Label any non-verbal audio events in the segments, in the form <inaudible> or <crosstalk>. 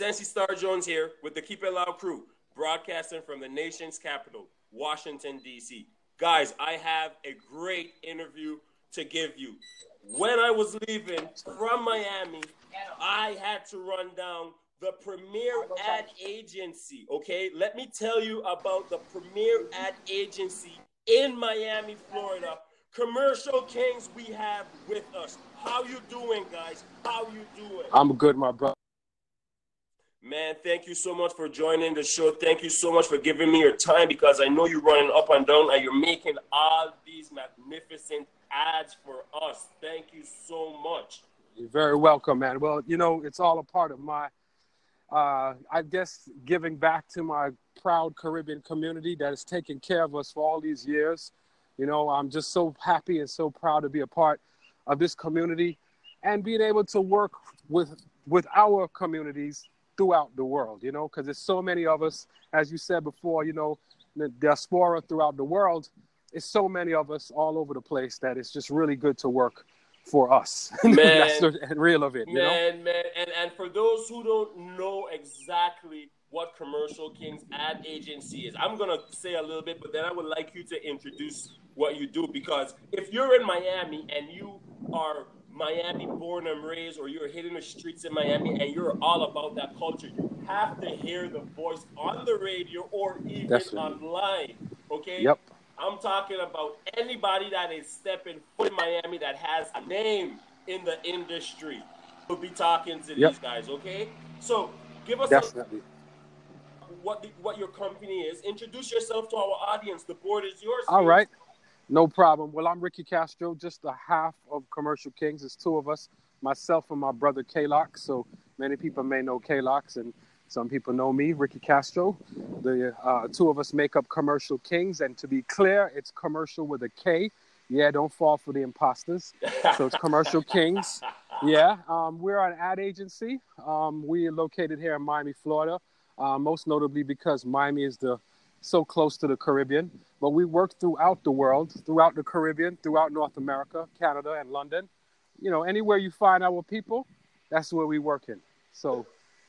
Sensi Star Jones here with the Keep It Loud crew, broadcasting from the nation's capital, Washington, D.C. Guys, I have a great interview to give you. When I was leaving from Miami, I had to run down the premier ad agency. Okay, let me tell you about the premier ad agency in Miami, Florida. Kommercial Kings, we have with us. How you doing, guys? How you doing? I'm good, my brother. Man, thank you so much for joining the show. Thank you so much for giving me your time because I know you're running up and down and you're making all these magnificent ads for us. Thank you so much. You're very welcome, man. Well, you know, it's all a part of my, uh, I guess, giving back to my proud Caribbean community that has taken care of us for all these years. You know, I'm just so happy and so proud to be a part of this community and being able to work with with our communities throughout the world, you know, because there's so many of us, as you said before, you know, the diaspora throughout the world. It's so many of us all over the place that it's just really good to work for us. <laughs> Man, That's the real of it, you man, know? man. And and for those who don't know exactly what Kommercial Kings ad agency is, I'm gonna say a little bit, but then I would like you to introduce what you do because if you're in Miami and you are Miami born and raised, or you're hitting the streets in Miami and you're all about that culture, you have to hear the voice on the radio or even Definitely. online. Okay? Yep. I'm talking about anybody that is stepping foot in Miami that has a name in the industry. We'll be talking to Yep. these guys, okay? So give us a, Definitely. what the, what your company is. Introduce yourself to our audience. The board is yours. All right. No problem. Well, I'm Ricky Castro, just a half of Kommercial Kings. There's two of us, myself and my brother K-Lock. So many people may know K-Locks and some people know me, Ricky Castro. The uh, two of us make up Kommercial Kings. And to be clear, it's commercial with a K. Yeah, don't fall for the imposters. So it's Kommercial Kings. Yeah, um, we're an ad agency. Um, we are located here in Miami, Florida, uh, most notably because Miami is the so close to the Caribbean. But we work throughout the world, throughout the Caribbean, throughout North America, Canada, and London. You know, anywhere you find our people, that's where we work in. So,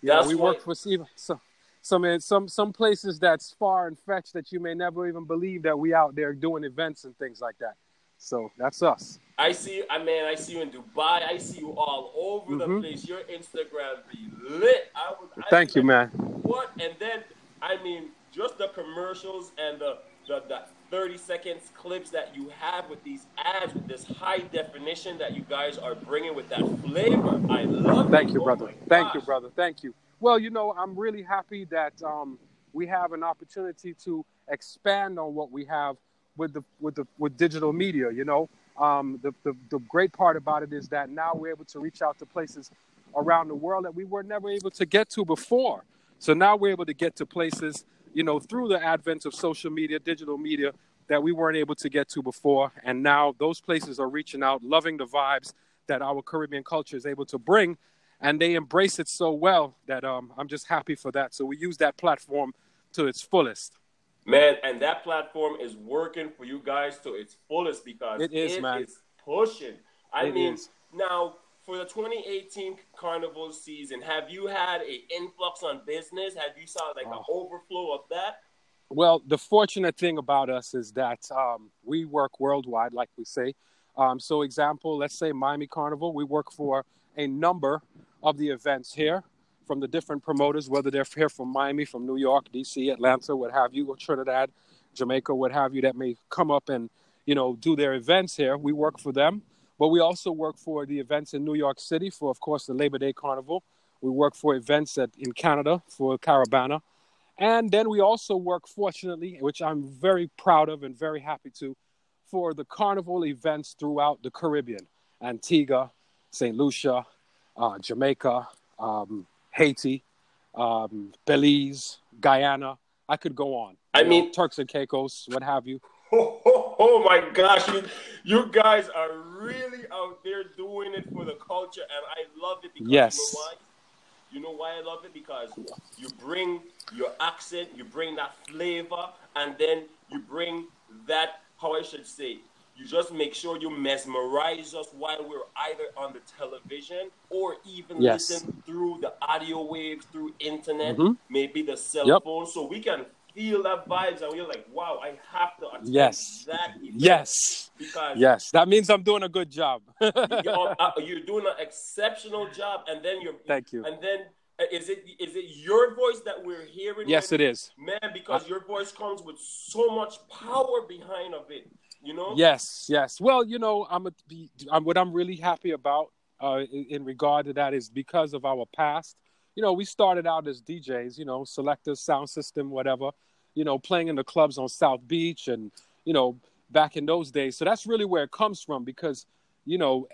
yeah, That's we work for some some some some some places that's far and fetched that you may never even believe that we out there doing events and things like that. So that's us. I see you, I mean, I see you in Dubai. I see you all over the Mhm. place. Your Instagram be lit. I would, I Thank you, like, man. What? And then, I mean, just the commercials and the, the, the 30 seconds clips that you have with these ads, with this high definition that you guys are bringing with that flavor. I love it. Thank it. you, Oh brother. Thank you, brother. Thank you. Well, you know, I'm really happy that um, we have an opportunity to expand on what we have with the with the with digital media. You know, um, the, the the great part about it is that now we're able to reach out to places around the world that we were never able to get to before. So now we're able to get to places, you know, through the advent of social media, digital media that we weren't able to get to before. And now those places are reaching out, loving the vibes that our Caribbean culture is able to bring. And they embrace it so well that um, I'm just happy for that. So we use that platform to its fullest. Man, and that platform is working for you guys to its fullest because It is, man. pushing. I It mean, is. now for the 2018 carnival season, have you had a influx on business? Have you saw like an Oh. overflow of that? Well, the fortunate thing about us is that um, we work worldwide, like we say. Um, so, example, let's say Miami Carnival, we work for a number of the events here from the different promoters, whether they're here from Miami, from New York, DC, Atlanta, what have you, or Trinidad, Jamaica, what have you, that may come up and you know do their events here. We work for them, but we also work for the events in New York City for, of course, the Labor Day Carnival. We work for events at, in Canada for Caribana. And then we also work, fortunately, which I'm very proud of and very happy to, for the carnival events throughout the Caribbean Antigua, St. Lucia, uh, Jamaica, um, Haiti, um, Belize, Guyana. I could go on. I You know, mean- Turks and Caicos, what have you. <laughs> Oh, my gosh, you, you guys are really out there doing it for the culture, and I love it because Yes. you know why? You know why I love it? Because you bring your accent, you bring that flavor, and then you bring that, how I should say, You just make sure you mesmerize us while we're either on the television or even Yes. listen through the audio waves through internet, Mhm. maybe the cell Yep. phone, so we can feel that vibes and we're like, wow, I have to attend Yes. that event Yes. because Yes. That means I'm doing a good job. you're, <laughs> uh, you're doing an exceptional job, and then you're Thank you. and then uh, is it is it your voice that we're hearing? yes, it is. man. Because your voice comes with so much power behind of it. You know. Yes, yes. Well, you know, I'm, a, I'm what I'm really happy about uh, in, in regard to that is because of our past. You know, we started out as DJs, you know, selectors, sound system, whatever. You know, playing in the clubs on South Beach, and you know, back in those days. So that's really where it comes from because, you know,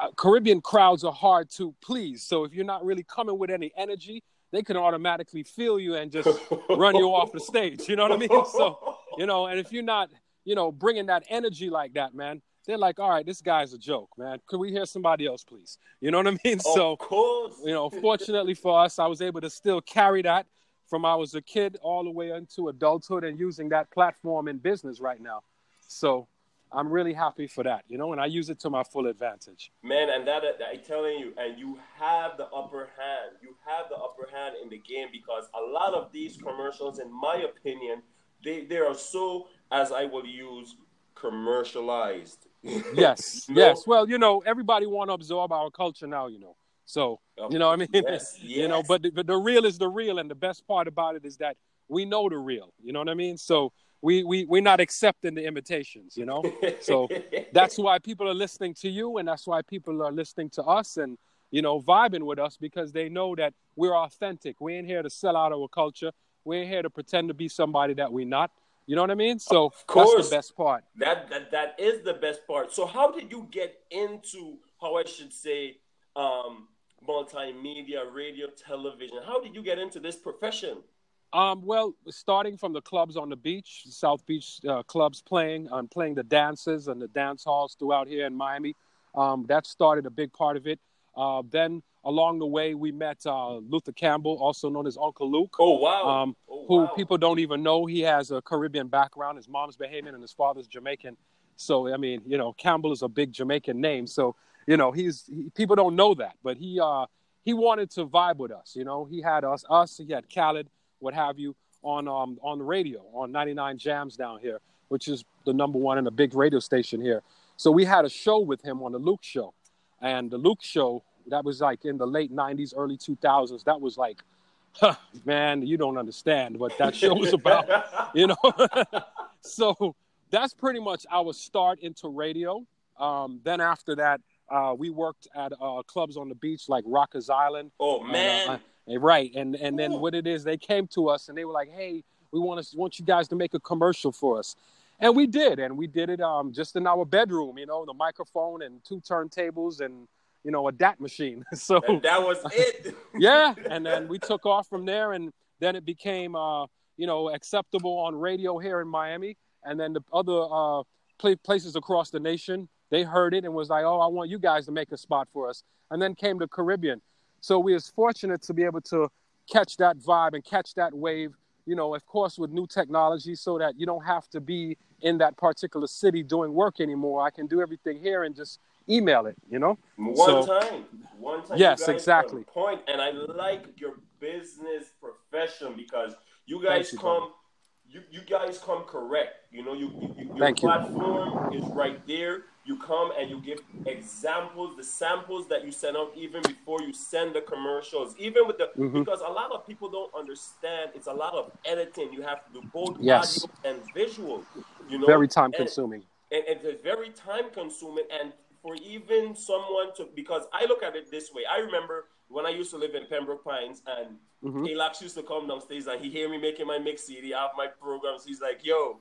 uh, Caribbean crowds are hard to please. So if you're not really coming with any energy, they can automatically feel you and just <laughs> run you off the stage. You know what I mean? So you know, and if you're not, you know, bringing that energy like that, man, they're like, all right, this guy's a joke, man. Could we hear somebody else, please? You know what I <laughs> mean? so, of course, you know, fortunately for us, I was able to still carry that from I was a kid all the way into adulthood and using that platform in business right now. So I'm really happy for that, you know, and I use it to my full advantage. man, and that, that I'm telling you, and you have the upper hand. You have the upper hand in the game because a lot of these commercials, in my opinion, they they are so, as I will use, commercialized. Yes, No. yes. Well, you know, everybody want to absorb our culture now, you know. So, you know what I mean? Yes, <laughs> you know, but the, but the real is the real, and the best part about it is that we know the real. You know what I mean? So we we we're not accepting the imitations. You know, so <laughs> that's why people are listening to you, and that's why people are listening to us, and you know, vibing with us because they know that we're authentic. We ain't here to sell out our culture. We ain't here to pretend to be somebody that we're not. You know what I mean? So that's course. the best part. That, that that is the best part. So how did you get into how I should say um multimedia, radio, television? How did you get into this profession? Um, well, starting from the clubs on the beach, South Beach uh, clubs playing, um, playing the dances and the dance halls throughout here in Miami. Um, that started a big part of it. Uh, then along the way, we met uh, Luther Campbell, also known as Uncle Luke, Oh wow. um, who people don't even know. He has a Caribbean background. His mom's Bahamian and his father's Jamaican. So I mean, you know, Campbell is a big Jamaican name. So you know, he's he, people don't know that, but he uh, he wanted to vibe with us. You know, he had us, us. He had Khaled, what have you, on um on the radio on 99 Jamz down here, which is the number one and a big radio station here. So we had a show with him on the Luke Show, and the Luke Show that was like in the late 90s, early 2000s. That was like, <laughs> man, you don't understand what that show was about you know <laughs> so that's pretty much our start into radio um, then after that uh, we worked at uh, clubs on the beach like rockers island oh and, uh, man. uh, and right and and then Ooh. what it is they came to us and they were like hey we want to want you guys to make a commercial for us and we did and we did it um, just in our bedroom you know the microphone and two turntables and you know a dat machine. <laughs> So and that was <laughs> it. yeah and then we <laughs> took off from there and then it became uh you know acceptable on radio here in miami. And then the other uh pla places across the nation they heard it and was like oh i want you guys to make a spot for us. And then came the caribbean. So we was fortunate to be able to catch that vibe and catch that wave you know of course with new technology so that you don't have to be in that particular city doing work anymore. I can do everything here and just email it you know One So- time, one time. Yes, exactly. Point, and I like your business profession because you guys you, come, you, you guys come correct. You know, you, you, you your Thank you. platform is right there. You come and you give examples, the samples that you send out even before you send the commercials. Even with the Mhm. because a lot of people don't understand. It's a lot of editing. You have to do both Yes. audio and visual. You know, very time consuming and and it's very time consuming and for even someone to because I look at it this way. I remember when I used to live in Pembroke Pines and Mhm. Elax used to come downstairs and he hear me making my mix CD off my programs. He's like, "Yo,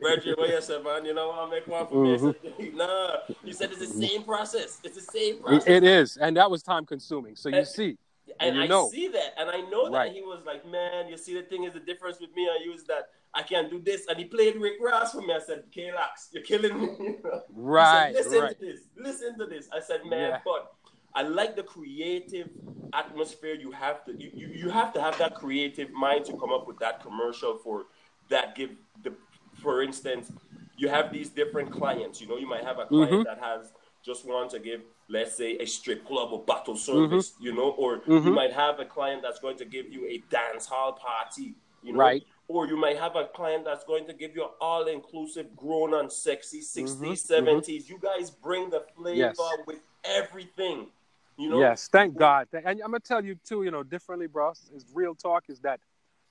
Reggie, what you say, man? You know, I'll make one for me." I said, <laughs> "Nah." He said, "It's the same process. It's the same process." Mm-hmm. It- it is, and that was time consuming. So you And- see, and you I know. see that, and I know that Right. he was like, "Man, you see, the thing is, the difference with me, I use that I can't do this." And he played Rick Ross for me. I said, "Kalax, you're killing me." <laughs> He said, right, listen right, to this. Listen to this. I said, man, Yeah. but I like the creative atmosphere. You have to you, you, you have to have that creative mind to come up with that commercial for that give the for instance, you have these different clients. You know, you might have a client Mm-hmm. that has just want to give, let's say, a strip club or battle Mm-hmm. service. You know, or you might have a client that's going to give you a dance hall party. You know, Right. or you might have a client that's going to give you an all-inclusive, grown and sexy 60s, Mhm, 70s. You guys bring the flavor Yes. with everything. You know, Yes, thank God. And I'm gonna tell you too, you know, differently, bro. Is real talk is that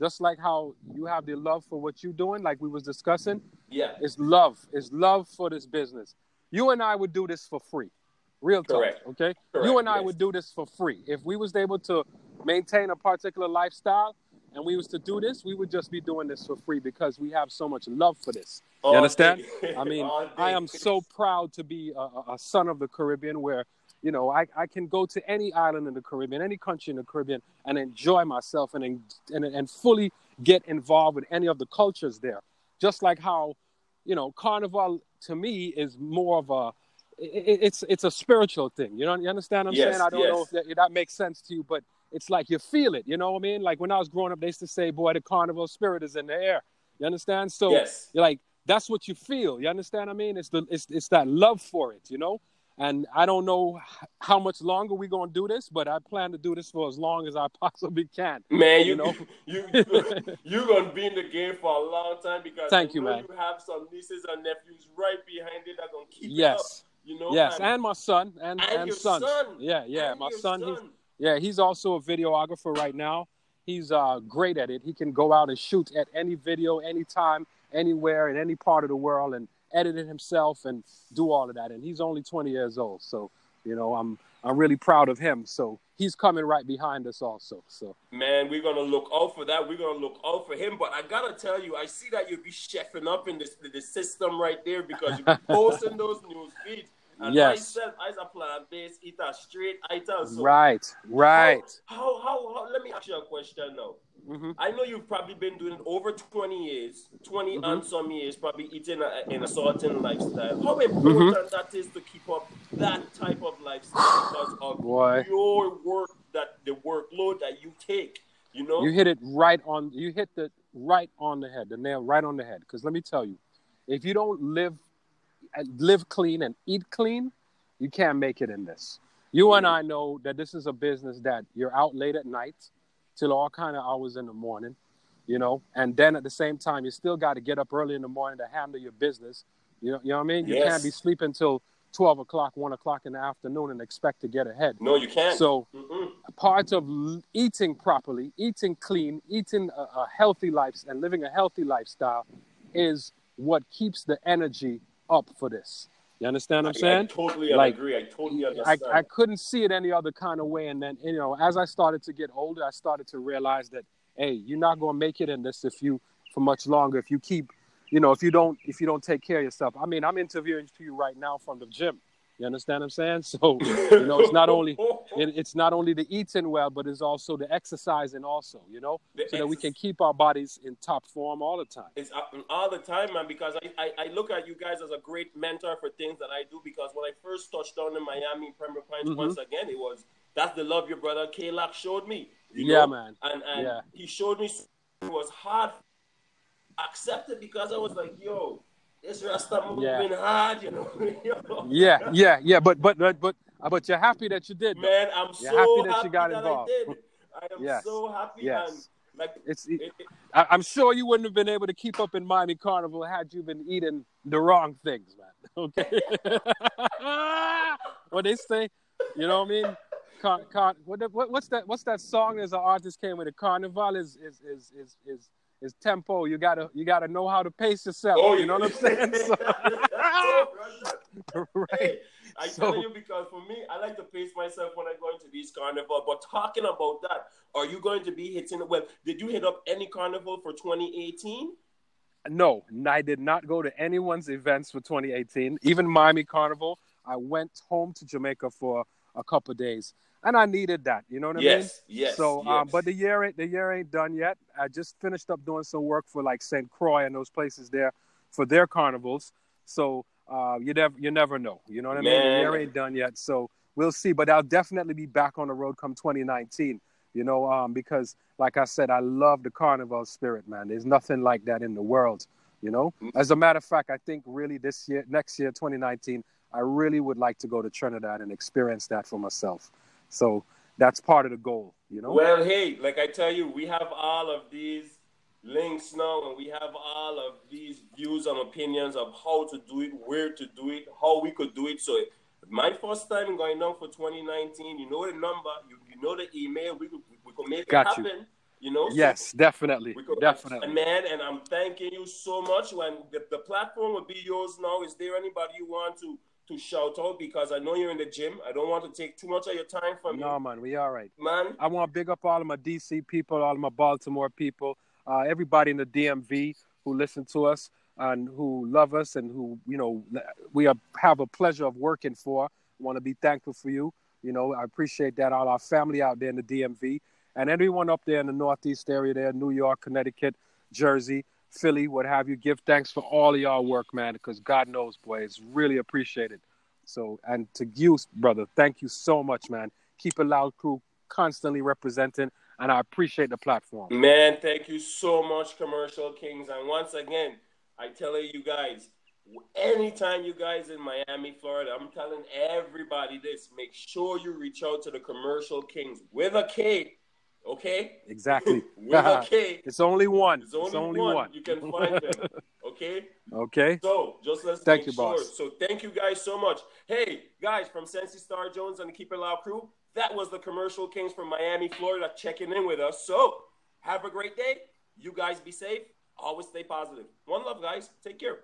just like how you have the love for what you're doing, like we was discussing, yeah, it's love. It's love for this business. You and I would do this for free. Real talk. Correct. Okay. Correct, You and I yes. would do this for free. If we was able to maintain a particular lifestyle and we was to do this, we would just be doing this for free because we have so much love for this. You All understand? day. I mean, <laughs> I am so proud to be a, a- a son of the Caribbean where, you know, I, I can go to any island in the Caribbean, any country in the Caribbean, and enjoy myself and, and, and fully get involved with any of the cultures there. Just like how, you know, Carnival to me is more of a, it, it's it's a spiritual thing. You know, you understand what I'm Yes, saying? I don't know if that, if that makes sense to you, but it's like you feel it. You know what I mean? Like when I was growing up, they used to say, "Boy, the carnival spirit is in the air." You understand? So Yes. you're like that's what you feel. You understand? what I mean, it's the it's it's that love for it. You know. And I don't know how much longer we're gonna do this, but I plan to do this for as long as I <laughs> possibly can. Man, you You know? <laughs> you you're gonna be in the game for a long time because Thank you, know man. You have some nieces and nephews right behind it that gonna keep it up. Yes. You know. Yes, and, and my son and and and, son. Yeah, yeah, and my your son. He's. Yeah, he's also a videographer right now. He's uh, great at it. He can go out and shoot at any video, anytime, anywhere, in any part of the world, and edit it himself and do all of that. And he's only 20 years old, so you know I'm I'm really proud of him. So he's coming right behind us also. So Man, we're gonna look out for that. We're gonna look out for him. But I gotta tell you, I see that you'll be chefing up in this the system right there because you be <laughs> posting those news feeds. And Yes. myself, as a plant based eater, straight eater. So right, right. How, how, how, let me ask you a question now. Hmm I know you've probably been doing it over 20 years, 20 Mm-hmm. and some years, probably eating a, in a certain lifestyle. How Mm-hmm. important that is to keep up that type of lifestyle <sighs> because of Boy. your work, that the workload that you take, you know? You hit it right on. You hit the right on the head, the nail right on the head. Because let me tell you, if you don't live live clean and eat clean, you can't make it in this. You and I know that this is a business that you're out late at night till all kind of hours in the morning, you know, and then at the same time you still got to get up early in the morning to handle your business. You know, you know what I mean? You Yes. can't be sleeping till twelve o'clock, one o'clock in the afternoon and expect to get ahead. no, you can't. So Mm-mm. part of eating properly, eating clean, eating a, a healthy life, and living a healthy lifestyle is what keeps the energy up for this. You understand what I'm I, I saying? totally Like, agree. I totally I, understand. I couldn't see it any other kind of way. And then, you know, as I started to get older, I started to realize that, hey, you're not going to make it in this if you, for much longer, if you keep, you know, if you don't, if you don't take care of yourself. I mean, I'm interviewing you right now from the gym. You understand what I'm saying? So, <laughs> you know, it's not only, it, it's not only the eating well, but it's also the exercising also, you know, The so that we can keep our bodies in top form all the time. It's uh, all the time, man, because I, I, I look at you guys as a great mentor for things that I do. Because when I first touched down in Miami, Pembroke Pines, Mhm. once again, it was that's the love your brother Kalak showed me. You Yeah, know? man. And, and Yeah. he showed me it was hard accepted because I was like, yo, this Rasta moving Yeah. hard, you know. <laughs> Yeah, yeah, yeah. But, but, but, but, uh, but you're happy that you did. Man, I'm You're so happy happy that you got that involved. I did. I am Yes. so happy Yes. and like It's, it, it, I, I'm sure you wouldn't have been able to keep up in Miami Carnival had you been eating the wrong things, man. <laughs> Okay. <laughs> what they say, you know what I mean? Con, con, what, what, what's that? What's that song? As an artist came with a carnival is is is is is, is tempo. You gotta you gotta know how to pace yourself. Oh, you know what I'm saying? So, <laughs> <laughs> right. Hey, I So- tell you because for me, I like to pace myself when I go into these carnival. But talking about that, are you going to be hitting? Well, did you hit up any carnival for 2018? No, I did not go to anyone's events for 2018. Even Miami Carnival, I went home to Jamaica for a couple of days, and I needed that. You know what I mean? Yes, yes. So, yes. um, but the year ain't the year ain't done yet. I just finished up doing some work for like St. Croix and those places there for their carnivals. So uh, you never you never know. You know what I mean? The year ain't done yet. So we'll see. But I'll definitely be back on the road come 2019. You know, um, because like I said, I love the carnival spirit, man. There's nothing like that in the world. You know, as a matter of fact, I think really this year, next year, 2019, I really would like to go to Trinidad and experience that for myself. So that's part of the goal, you know. Well, hey, like I tell you, we have all of these links now, and we have all of these views and opinions of how to do it, where to do it, how we could do it. So my first time going down for 2019, you know the number, you, you know the email, we could, we could make Got it happen. You. You know, yes, so definitely, definitely, man. And I'm thanking you so much. When the, the platform will be yours now, is there anybody you want to to shout out because I know you're in the gym. I don't want to take too much of your time from no, you. No, man, we all right. Man. I want to big up all of my DC people, all of my Baltimore people, uh, everybody in the DMV who listen to us and who love us and who, you know, we are, have a pleasure of working for. I want to be thankful for you. You know, I appreciate that. All our family out there in the DMV and everyone up there in the Northeast area there, New York, Connecticut, Jersey. Philly, what have you. Give thanks for all of y'all work, man, because God knows, boy, it's really appreciated. So, and to you, brother, thank you so much, man. Keep a loud, crew, constantly representing, and I appreciate the platform. Man, thank you so much, Kommercial Kings. And once again, I tell you guys, anytime you guys in Miami, Florida, I'm telling everybody this: make sure you reach out to the Kommercial Kings with a K Okay. Exactly. <laughs> We're <laughs> okay. It's only one. It's only, it's only one. one. You can find them. <laughs> Okay. Okay. So just let's thank you, sure. boss. So thank you guys so much. Hey guys from Sensi Star Jones and the Keep It Loud crew. That was the Kommercial Kings from Miami, Florida, checking in with us. So have a great day. You guys be safe. Always stay positive. One love, guys. Take care.